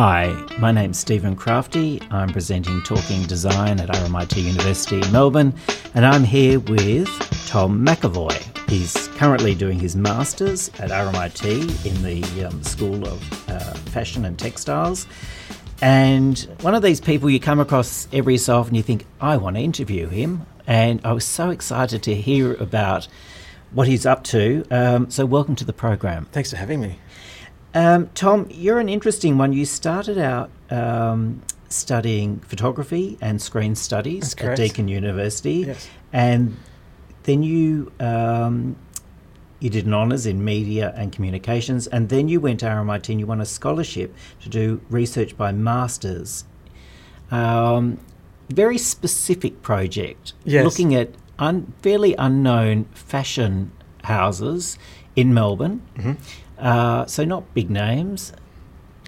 Hi, my name's Stephen Crafti. I'm presenting Talking Design at RMIT University in Melbourne, and I'm here with Tom McEvoy. He's currently doing his Masters at RMIT in the um, School of uh, Fashion and Textiles. And one of these people you come across every so often, you think, I want to interview him. And I was so excited to hear about what he's up to. Um, so, welcome to the program. Thanks for having me. Um, Tom, you're an interesting one. You started out um, studying photography and screen studies at Deakin University, yes. and then you um, you did an honours in media and communications, and then you went to RMIT and you won a scholarship to do research by masters. Um, very specific project, yes. looking at un- fairly unknown fashion houses in Melbourne. Mm-hmm. Uh, so not big names.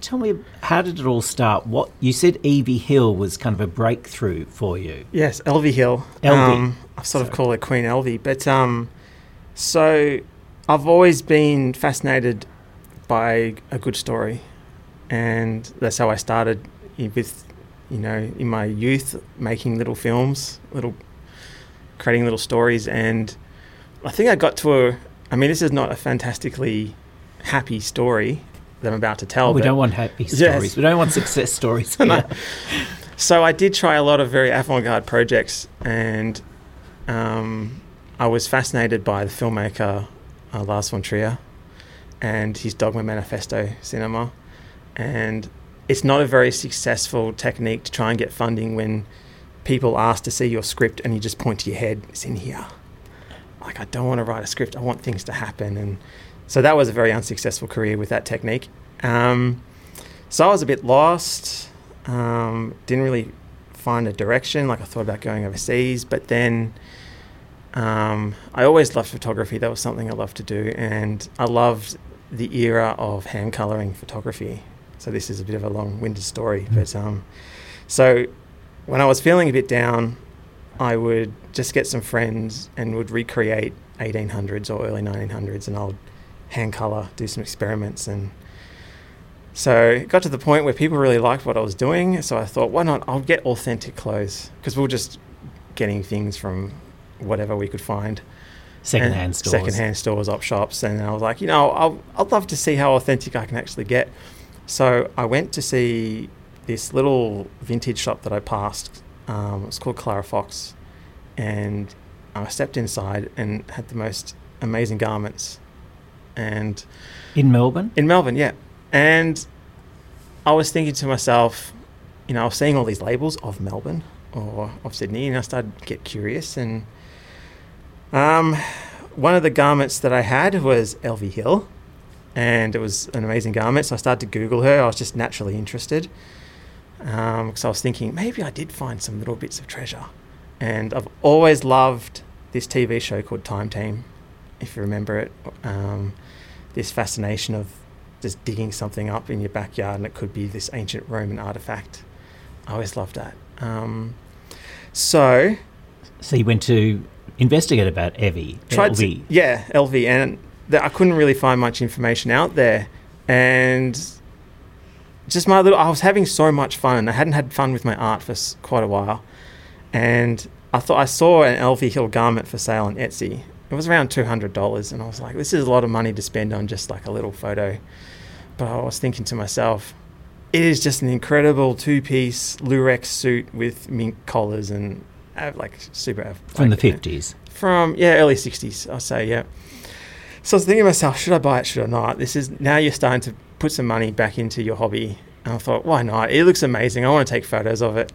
Tell me, how did it all start? What you said, Evie Hill was kind of a breakthrough for you. Yes, Elvie Hill. Elvie. Um, I sort of call her Queen Elvie, but um, so I've always been fascinated by a good story, and that's how I started with, you know, in my youth, making little films, little, creating little stories, and I think I got to a. I mean, this is not a fantastically happy story that I'm about to tell. We don't want happy stories. Yes. We don't want success stories. no. So I did try a lot of very avant-garde projects, and um, I was fascinated by the filmmaker uh, Lars von Trier and his Dogma Manifesto cinema. And it's not a very successful technique to try and get funding when people ask to see your script and you just point to your head, it's in here. Like, I don't want to write a script, I want things to happen. And so that was a very unsuccessful career with that technique. Um, so I was a bit lost, um, didn't really find a direction. Like, I thought about going overseas, but then um, I always loved photography. That was something I loved to do, and I loved the era of hand coloring photography. So this is a bit of a long-winded story, mm. but um, so when I was feeling a bit down, I would just get some friends and would recreate 1800s or early 1900s, and I'll hand color, do some experiments, and so it got to the point where people really liked what I was doing. So I thought, why not? I'll get authentic clothes because we were just getting things from whatever we could find. Secondhand stores. Secondhand stores, op shops. And I was like, you know, I'll, I'd love to see how authentic I can actually get. So I went to see this little vintage shop that I passed. Um, it was called Clara Fox. And I stepped inside and had the most amazing garments. And in Melbourne? In Melbourne, yeah. And I was thinking to myself, you know, I was seeing all these labels of Melbourne or of Sydney, and I started to get curious and um, one of the garments that I had was Elvie Hill, and it was an amazing garment. So I started to Google her. I was just naturally interested because um, I was thinking maybe I did find some little bits of treasure. And I've always loved this TV show called Time Team, if you remember it. Um, this fascination of just digging something up in your backyard, and it could be this ancient Roman artifact. I always loved that. Um, so, so you went to investigate about Evie. Tried Elvie. To, yeah, Elvie, and I couldn't really find much information out there, and just my little. I was having so much fun. I hadn't had fun with my art for quite a while, and I thought I saw an Elvie Hill garment for sale on Etsy. It was around two hundred dollars, and I was like, "This is a lot of money to spend on just like a little photo." But I was thinking to myself, it is just an incredible two-piece lurex suit with mink collars and like super from the fifties. From yeah, early sixties, I'll say yeah. So I was thinking to myself, should I buy it? Should I not? This is now you're starting to put some money back into your hobby, and I thought, why not? It looks amazing. I want to take photos of it,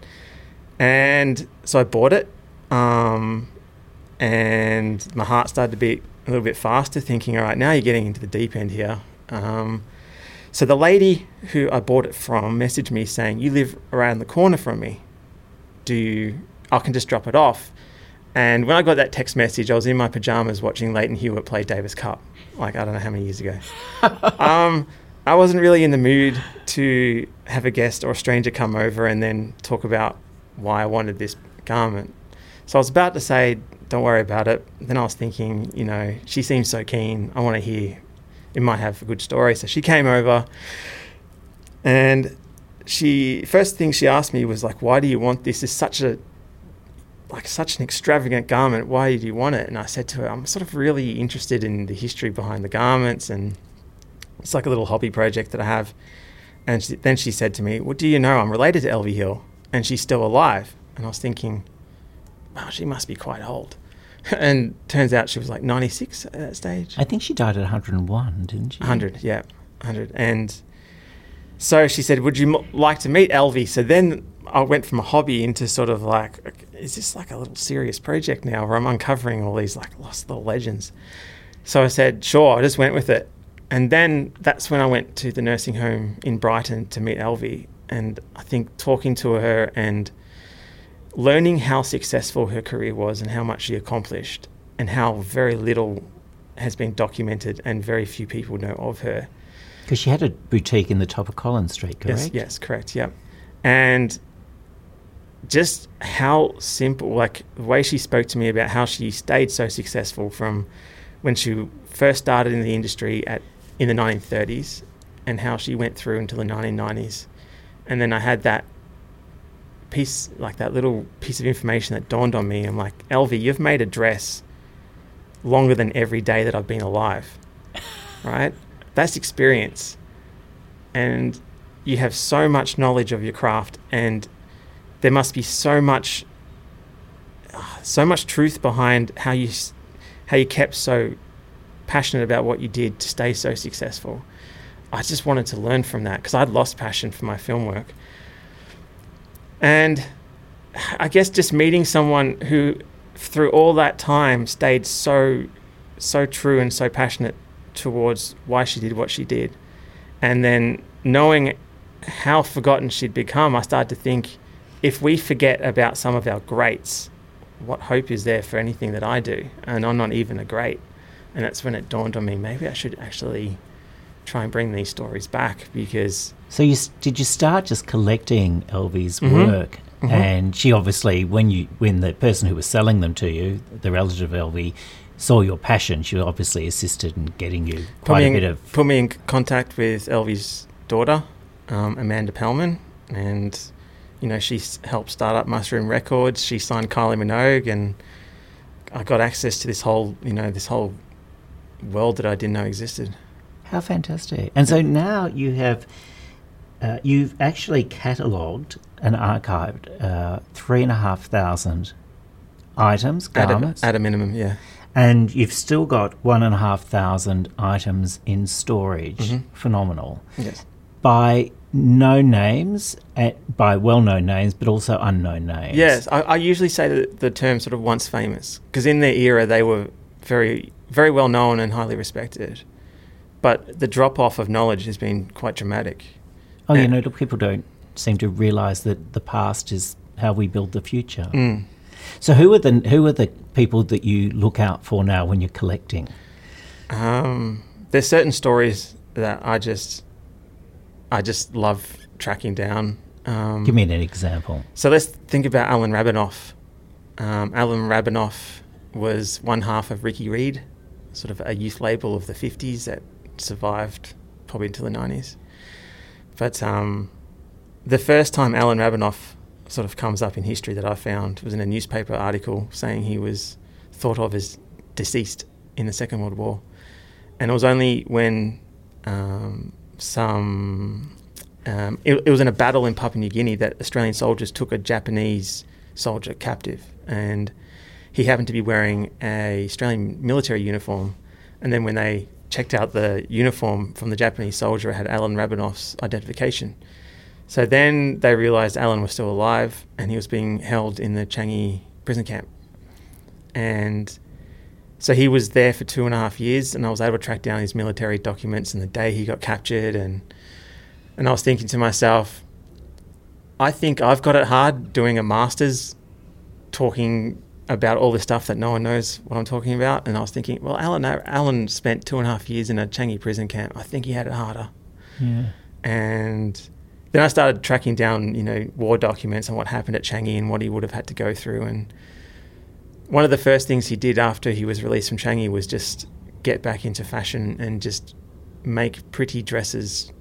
and so I bought it. Um, and my heart started to beat a little bit faster, thinking, all right, now you're getting into the deep end here. Um, so the lady who I bought it from messaged me saying, "You live around the corner from me. Do you I can just drop it off. And when I got that text message, I was in my pajamas watching Lleyton Hewitt play Davis Cup, like I don't know how many years ago. um, I wasn't really in the mood to have a guest or a stranger come over and then talk about why I wanted this garment. So I was about to say, don't worry about it. Then I was thinking, you know, she seems so keen. I want to hear, it might have a good story. So she came over and she first thing she asked me was like, "Why do you want this? It's such a like such an extravagant garment. Why do you want it?" And I said to her, "I'm sort of really interested in the history behind the garments, and it's like a little hobby project that I have." And she, then she said to me, "Well, do you know I'm related to Elvie Hill, and she's still alive?" And I was thinking, "Wow, she must be quite old." and turns out she was like 96 at that stage. I think she died at 101, didn't she? 100, yeah, 100. And so she said, "Would you m- like to meet Elvie?" So then I went from a hobby into sort of like, is this like a little serious project now, where I'm uncovering all these like lost little legends? So I said, "Sure." I just went with it, and then that's when I went to the nursing home in Brighton to meet Elvie, and I think talking to her and learning how successful her career was and how much she accomplished, and how very little has been documented and very few people know of her. Because she had a boutique in the top of Collins Street, correct? Yes, yes, correct. Yep. And just how simple, like the way she spoke to me about how she stayed so successful from when she first started in the industry at in the 1930s, and how she went through until the 1990s, and then I had that piece, like that little piece of information that dawned on me. I'm like, Elvie, you've made a dress longer than every day that I've been alive, right? That's experience. And you have so much knowledge of your craft, and there must be so much, so much truth behind how you, how you kept so passionate about what you did to stay so successful. I just wanted to learn from that because I'd lost passion for my film work. And I guess just meeting someone who, through all that time, stayed so, so true and so passionate towards why she did what she did. And then knowing how forgotten she'd become, I started to think if we forget about some of our greats, what hope is there for anything that I do? And I'm not even a great. And that's when it dawned on me maybe I should actually try and bring these stories back because. So you did you start just collecting Elvie's Mhm. work? Mhm. And she obviously, when you when the person who was selling them to you, the relative of Elvie, saw your passion, she obviously assisted in getting you quite a in, bit of. put me in contact with Elvie's daughter, um, Amanda Pelman, and you know she helped start up Mushroom Records. She signed Kylie Minogue, and I got access to this whole you know this whole world that I didn't know existed. How fantastic! And so now you have, uh, you've actually catalogued and archived uh, three and a half thousand items, At a, garments, at a minimum, yeah. and you've still got one and a half thousand items in storage. Mhm. Phenomenal. Yes. By known names, at, by well-known names, but also unknown names. Yes, I, I usually say the, the term sort of once famous because in their era they were very, very well known and highly respected. But the drop off of knowledge has been quite dramatic. Oh, you know, people don't seem to realise that the past is how we build the future. Mm. So, who are the who are the people that you look out for now when you're collecting? Um, there's certain stories that I just, I just love tracking down. Um, Give me an example. So let's think about Alan Rabinoff. Um, Alan Rabinoff was one half of Ricky Reed, sort of a youth label of the 50s that survived probably until the 90s. But um, the first time Alan Rabinoff sort of comes up in history that I found was in a newspaper article saying he was thought of as deceased in the Second World War. And it was only when um, some um, it, it was in a battle in Papua New Guinea that Australian soldiers took a Japanese soldier captive, and he happened to be wearing a Australian military uniform. And then when they checked out the uniform from the Japanese soldier, it had Alan Rabinoff's identification. So then they realised Alan was still alive, and he was being held in the Changi prison camp. And so he was there for two and a half years, and I was able to track down his military documents and the day he got captured and and I was thinking to myself, I think I've got it hard doing a master's talking about all this stuff that no one knows what I'm talking about. And I was thinking, well, Alan, Alan spent two and a half years in a Changi prison camp. I think he had it harder. Yeah. And then I started tracking down, you know, war documents and what happened at Changi and what he would have had to go through. And one of the first things he did after he was released from Changi was just get back into fashion and just make pretty dresses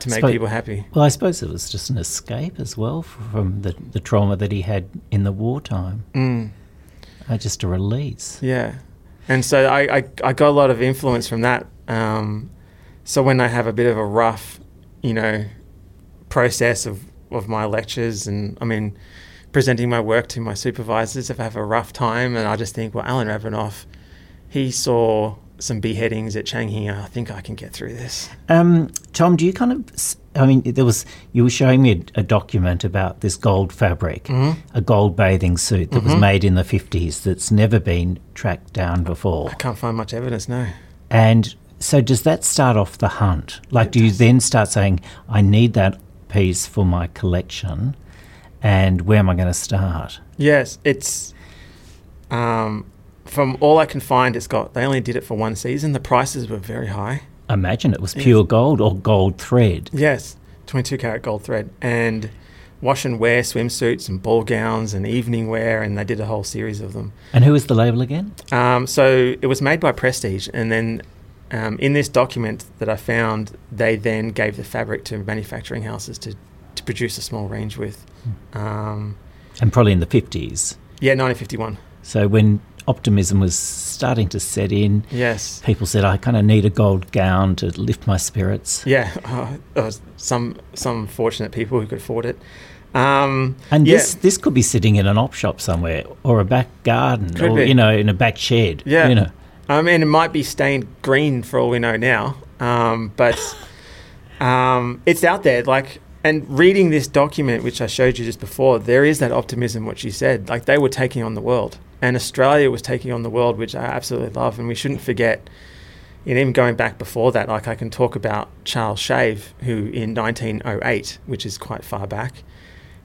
to make Spo- people happy. Well, I suppose it was just an escape as well from the, the trauma that he had in the wartime. Mm. Uh, just a release. Yeah, and so I, I, I got a lot of influence from that. Um, so when I have a bit of a rough, you know, process of, of my lectures, and I mean, presenting my work to my supervisors, if I have a rough time, and I just think, well, Alan Rabinoff, he saw some beheadings at Changi. I think I can get through this. Um, Tom, do you kind of? I mean, there was you were showing me a, a document about this gold fabric, a gold bathing suit that was made in the fifties that's never been tracked down before. I can't find much evidence, no. And so, does that start off the hunt? Like, do you then start saying, "I need that piece for my collection," and where am I going to start? Yes, it's um, from all I can find. It's got they only did it for one season. The prices were very high. Imagine it was pure gold or gold thread. Yes, 22 karat gold thread and wash and wear swimsuits and ball gowns and evening wear, and they did a whole series of them. And who was the label again? Um, so it was made by Prestige, and then um, in this document that I found, they then gave the fabric to manufacturing houses to, to produce a small range with. Um, And probably in the fifties. yeah, 1951. So when optimism was starting to set in, Yes. people said, "I kind of need a gold gown to lift my spirits." Yeah, uh, was some some fortunate people who could afford it. Um, And yeah, this this could be sitting in an op shop somewhere, or a back garden, Could or be. you know, in a back shed. Yeah. you know. I mean, it might be stained green for all we know now, um, but um, it's out there. Like, and reading this document, which I showed you just before, there is that optimism. What you said, like they were taking on the world, and Australia was taking on the world, which I absolutely love, and we shouldn't forget. And even going back before that, like I can talk about Charles Shave, who in 1908, which is quite far back,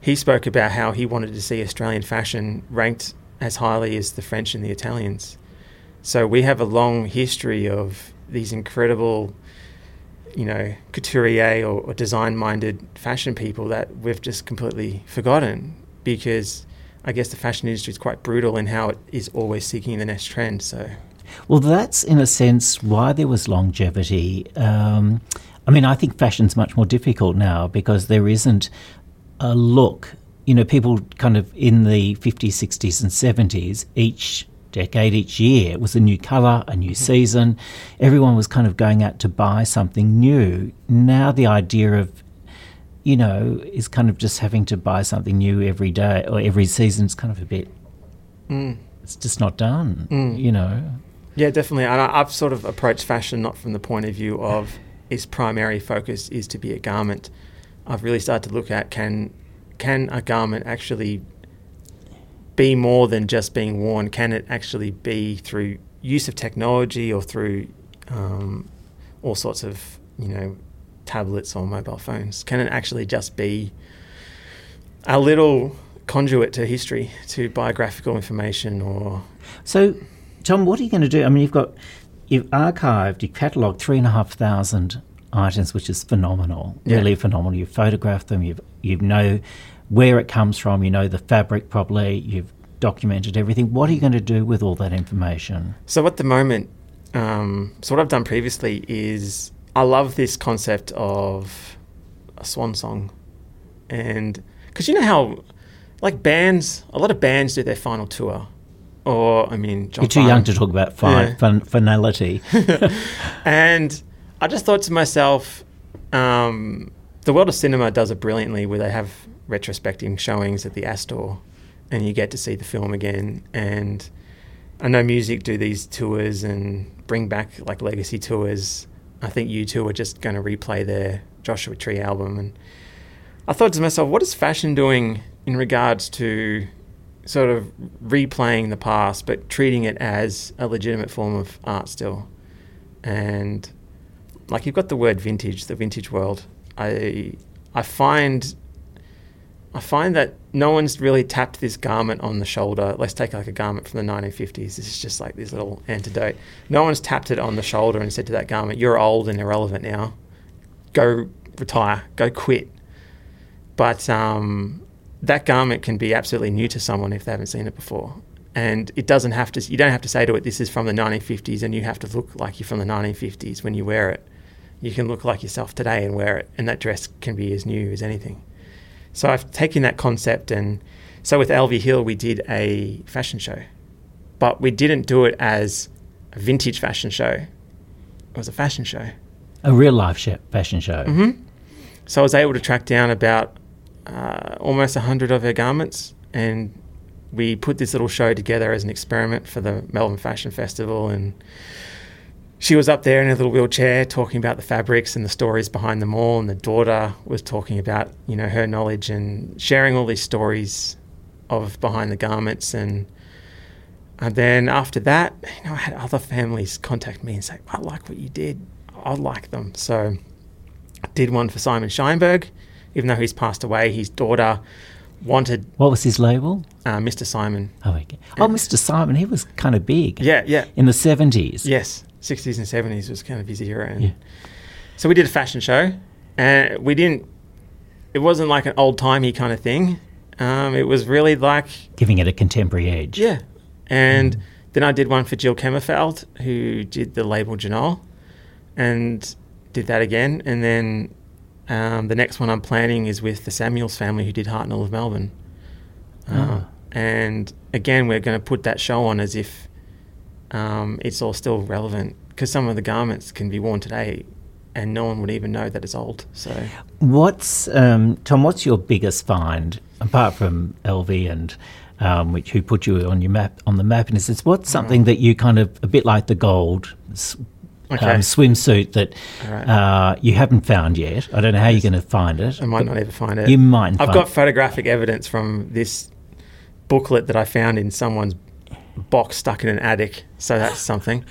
he spoke about how he wanted to see Australian fashion ranked as highly as the French and the Italians. So we have a long history of these incredible, you know, couturier or, or design-minded fashion people that we've just completely forgotten because I guess the fashion industry is quite brutal in how it is always seeking the next trend. So Well, that's in a sense why there was longevity. Um, I mean, I think fashion's much more difficult now because there isn't a look. You know, people kind of in the 50s, 60s, and 70s, each decade, each year, it was a new colour, a new mm-hmm. season. Everyone was kind of going out to buy something new. Now, the idea of you know, is kind of just having to buy something new every day or every season is kind of a bit, mm. it's just not done, mm. you know. Yeah, definitely. And I, I've sort of approached fashion not from the point of view of its primary focus is to be a garment. I've really started to look at can can a garment actually be more than just being worn? Can it actually be through use of technology or through um, all sorts of you know tablets or mobile phones? Can it actually just be a little conduit to history, to biographical information, or So, Tom, what are you going to do? I mean, you've got you've archived, you've catalogued three and a half thousand items, which is phenomenal, Yeah. really phenomenal. You've photographed them, you've you know where it comes from, you know the fabric properly, you've documented everything. What are you going to do with all that information? So at the moment, um, so what I've done previously is I love this concept of a swan song, and because you know how, like bands, a lot of bands do their final tour, or I mean, John You're too young to talk about fi- Yeah. fin- finality. and I just thought to myself, um, the world of cinema does it brilliantly, where they have retrospective showings at the Astor, and you get to see the film again. And I know music do these tours and bring back like legacy tours. I think U2 are just going to replay their Joshua Tree album, and I thought to myself, what is fashion doing in regards to sort of replaying the past, but treating it as a legitimate form of art still? and like you've got the word vintage, the vintage world. I I find I find that no one's really tapped this garment on the shoulder. Let's take like a garment from the 1950s. This is just like this little antidote. No one's tapped it on the shoulder and said to that garment, "You're old and irrelevant now. Go retire. Go quit." But um, that garment can be absolutely new to someone if they haven't seen it before. And it doesn't have to. You don't have to say to it, "This is from the 1950s," and you have to look like you're from the 1950s when you wear it. You can look like yourself today and wear it, and that dress can be as new as anything. So I've taken that concept, and so with Elvie Hill, we did a fashion show, but we didn't do it as a vintage fashion show. It was a fashion show. A real life sh- fashion show. Mm-hmm. So I was able to track down about uh, almost 100 of her garments, and we put this little show together as an experiment for the Melbourne Fashion Festival. And she was up there in a little wheelchair talking about the fabrics and the stories behind them all. And the daughter was talking about, you know, her knowledge and sharing all these stories of behind the garments. And, and then after that, you know, I had other families contact me and say, I like what you did. I like them. So I did one for Simon Scheinberg, even though he's passed away. His daughter wanted What was his label? uh, Mr. Simon. Oh, okay. oh, Mr. Simon, he was kind of big. Yeah, yeah. In the 70s. Yes, 60s and 70s was kind of his era. And Yeah. So we did a fashion show, and we didn't, it wasn't like an old timey kind of thing. Um, it was really like, Giving it a contemporary age. yeah. And then I did one for Jill Kemmerfeld, who did the label Janelle, and did that again. And then um, the next one I'm planning is with the Samuels family, who did Hartnell of Melbourne. Uh, Ah. And again, we're going to put that show on as if um, it's all still relevant because some of the garments can be worn today and no one would even know that it's old. So What's, um, Tom, what's your biggest find, apart from Elvie and um, which who put you on your map on the map? And it says, what's something that you kind of, a bit like the gold Okay. um, swimsuit that right. uh, you haven't found yet? I don't know how you're going to find it. I might not ever find it. You might I've got photographic evidence from this booklet that I found in someone's box stuck in an attic. So that's something.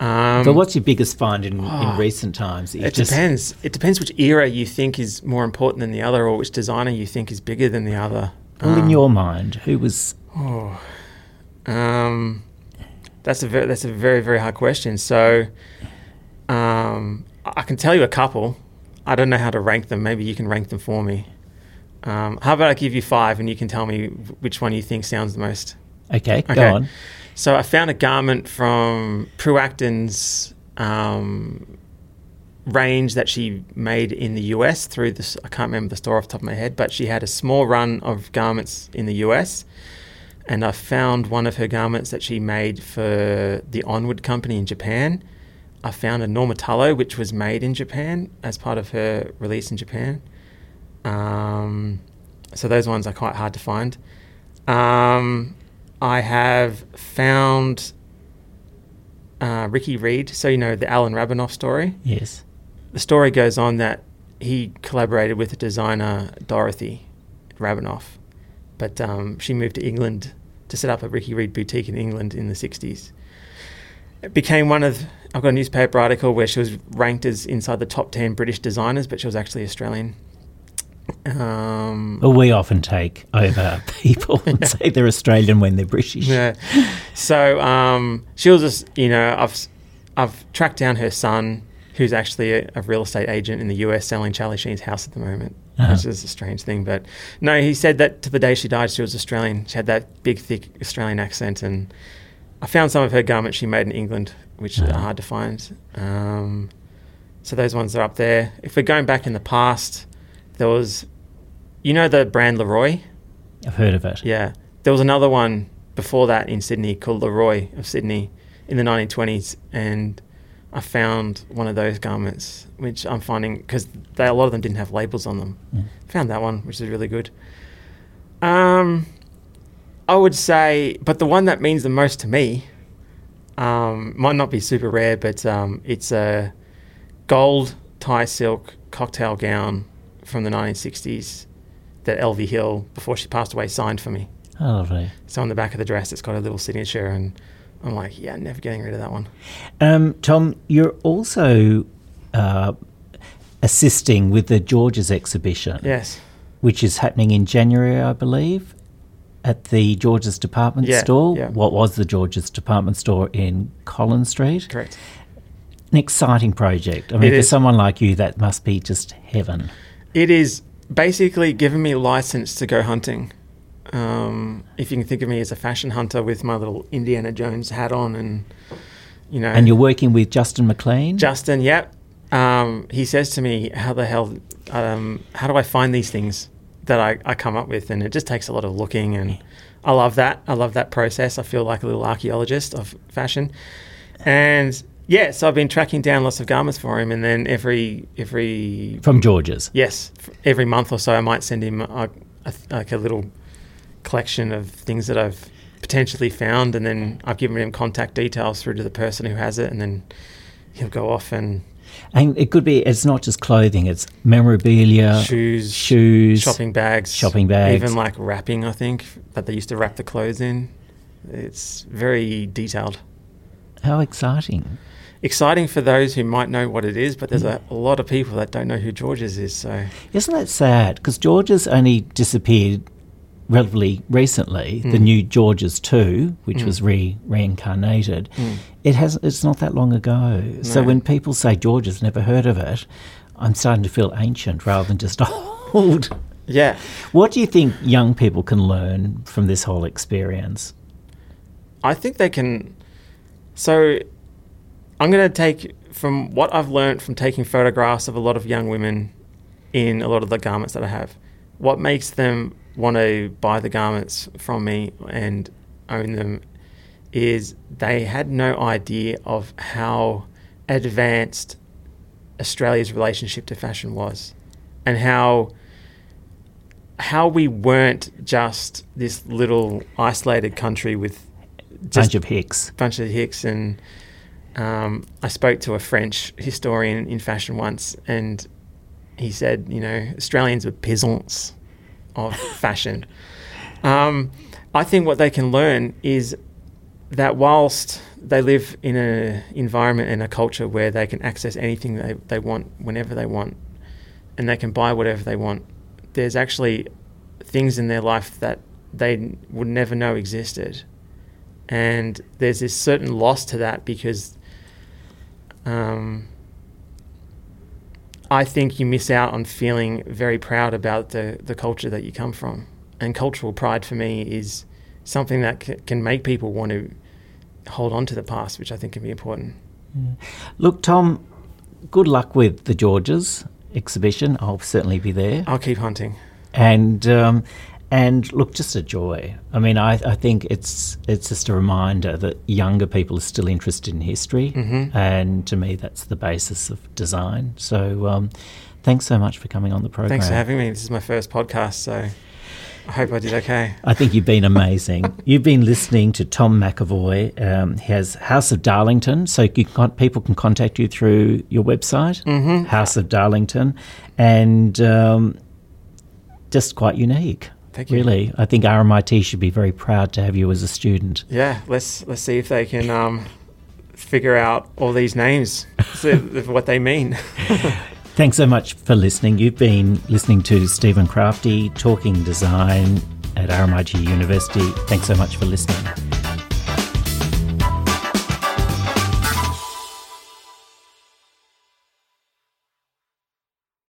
Um, But what's your biggest find in, Oh, in recent times? you've It just- depends. It depends which era you think is more important than the other, or which designer you think is bigger than the other. Well, in Um, your mind, who was Oh, um, that's a very that's a very very hard question. So, um, I I can tell you a couple. I don't know how to rank them. Maybe you can rank them for me. Um, how about I give you five, and you can tell me which one you think sounds the most. Okay? Go Okay. on. So I found a garment from Prue Acton's um, range that she made in the US through this. I can't remember the store off the top of my head, but she had a small run of garments in the US. And I found one of her garments that she made for the Onward Company in Japan. I found a Norma Tullo, which was made in Japan as part of her release in Japan. Um, so those ones are quite hard to find. Um, I have found uh, Ricky Reed. So, you know, the Alan Rabinoff story. Yes. The story goes on that he collaborated with the designer Dorothy Rabinoff, but um, she moved to England to set up a Ricky Reed boutique in England in the 60s. It became one of, I've got a newspaper article where she was ranked as inside the top 10 British designers, but she was actually Australian. Um, Well, we often take over people and say they're Australian when they're British. Yeah. So um, she was just, you know, I've I've tracked down her son, who's actually a, a real estate agent in the US, selling Charlie Sheen's house at the moment, Uh-huh. which is a strange thing. But no, he said that to the day she died, she was Australian. She had that big, thick Australian accent, and I found some of her garments she made in England, which Uh-huh. are hard to find. Um, so those ones are up there. If we're going back in the past, there was, you know, the brand Leroy. I've heard of it. Yeah. There was another one before that in Sydney called Leroy of Sydney in the 1920s. And I found one of those garments, which I'm finding because a lot of them didn't have labels on them. Mm. Found that one, which is really good. Um, I would say, but the one that means the most to me um, might not be super rare, but um, it's a gold Thai silk cocktail gown from the 1960s that Elvie Hill, before she passed away, signed for me. Oh, lovely. So on the back of the dress, it's got a little signature, and I'm like, yeah, never getting rid of that one. Um, Tom, you're also uh, assisting with the George's exhibition, Yes, which is happening in January, I believe, at the George's department Yeah, store. yeah. What was the George's department store in Collins Street? correct. An exciting project. I mean, It for is. someone like you, that must be just heaven. It is basically giving me license to go hunting. Um, if you can think of me as a fashion hunter with my little Indiana Jones hat on, and you know, And you're working with Justin McLean. Justin, yep. um, he says to me, "How the hell? Um, how do I find these things that I, I come up with?" And it just takes a lot of looking, and I love that. I love that process. I feel like a little archaeologist of fashion, and yeah, so I've been tracking down lots of garments for him, and then every every From George's. yes, every month or so, I might send him a, a, like a little collection of things that I've potentially found, and then I've given him contact details through to the person who has it, and then he'll go off and And it could be, it's not just clothing, it's memorabilia, shoes, shoes, shopping bags, shopping bags. even like wrapping. I think that they used to wrap the clothes in. It's very detailed. How exciting. Exciting for those who might know what it is, but there's a, a lot of people that don't know who George's is. So Isn't that sad? Because George's only disappeared relatively recently. The Mm. new George's 2, which Mm. was re reincarnated, Mm. it has it's not that long ago. So when people say George's never heard of it, I'm starting to feel ancient rather than just old. yeah, What do you think young people can learn from this whole experience? I think they can. So, I'm going to take from what I've learned from taking photographs of a lot of young women in a lot of the garments that I have. What makes them want to buy the garments from me and own them is they had no idea of how advanced Australia's relationship to fashion was and how how we weren't just this little isolated country with just Bunch of hicks. bunch of hicks and um, I spoke to a French historian in fashion once and he said, you know, Australians were peasants of fashion. Um, I think what they can learn is that whilst they live in an environment and a culture where they can access anything they, they want whenever they want and they can buy whatever they want, there's actually things in their life that they would never know existed and there's this certain loss to that because um, I think you miss out on feeling very proud about the, the culture that you come from. And cultural pride for me is something that c- can make people want to hold on to the past, which I think can be important. Look, Tom, good luck with the Georges exhibition. I'll certainly be there. I'll keep hunting. and um, and look, just a joy. I mean, I, I think it's it's just a reminder that younger people are still interested in history, Mhm. and to me, that's the basis of design. So, um, thanks so much for coming on the program. Thanks for having me. This is my first podcast, so I hope I did okay. I think you've been amazing. you've been listening to Tom McAvoy. Um, he has House of Darlington, so can, people can contact you through your website, Mhm. House of Darlington, and um, just quite unique. Thank you. Really, I think RMIT should be very proud to have you as a student. Yeah, let's let's see if they can um, figure out all these names, what they mean. Thanks so much for listening. You've been listening to Stephen Crafti talking design at RMIT University. Thanks so much for listening.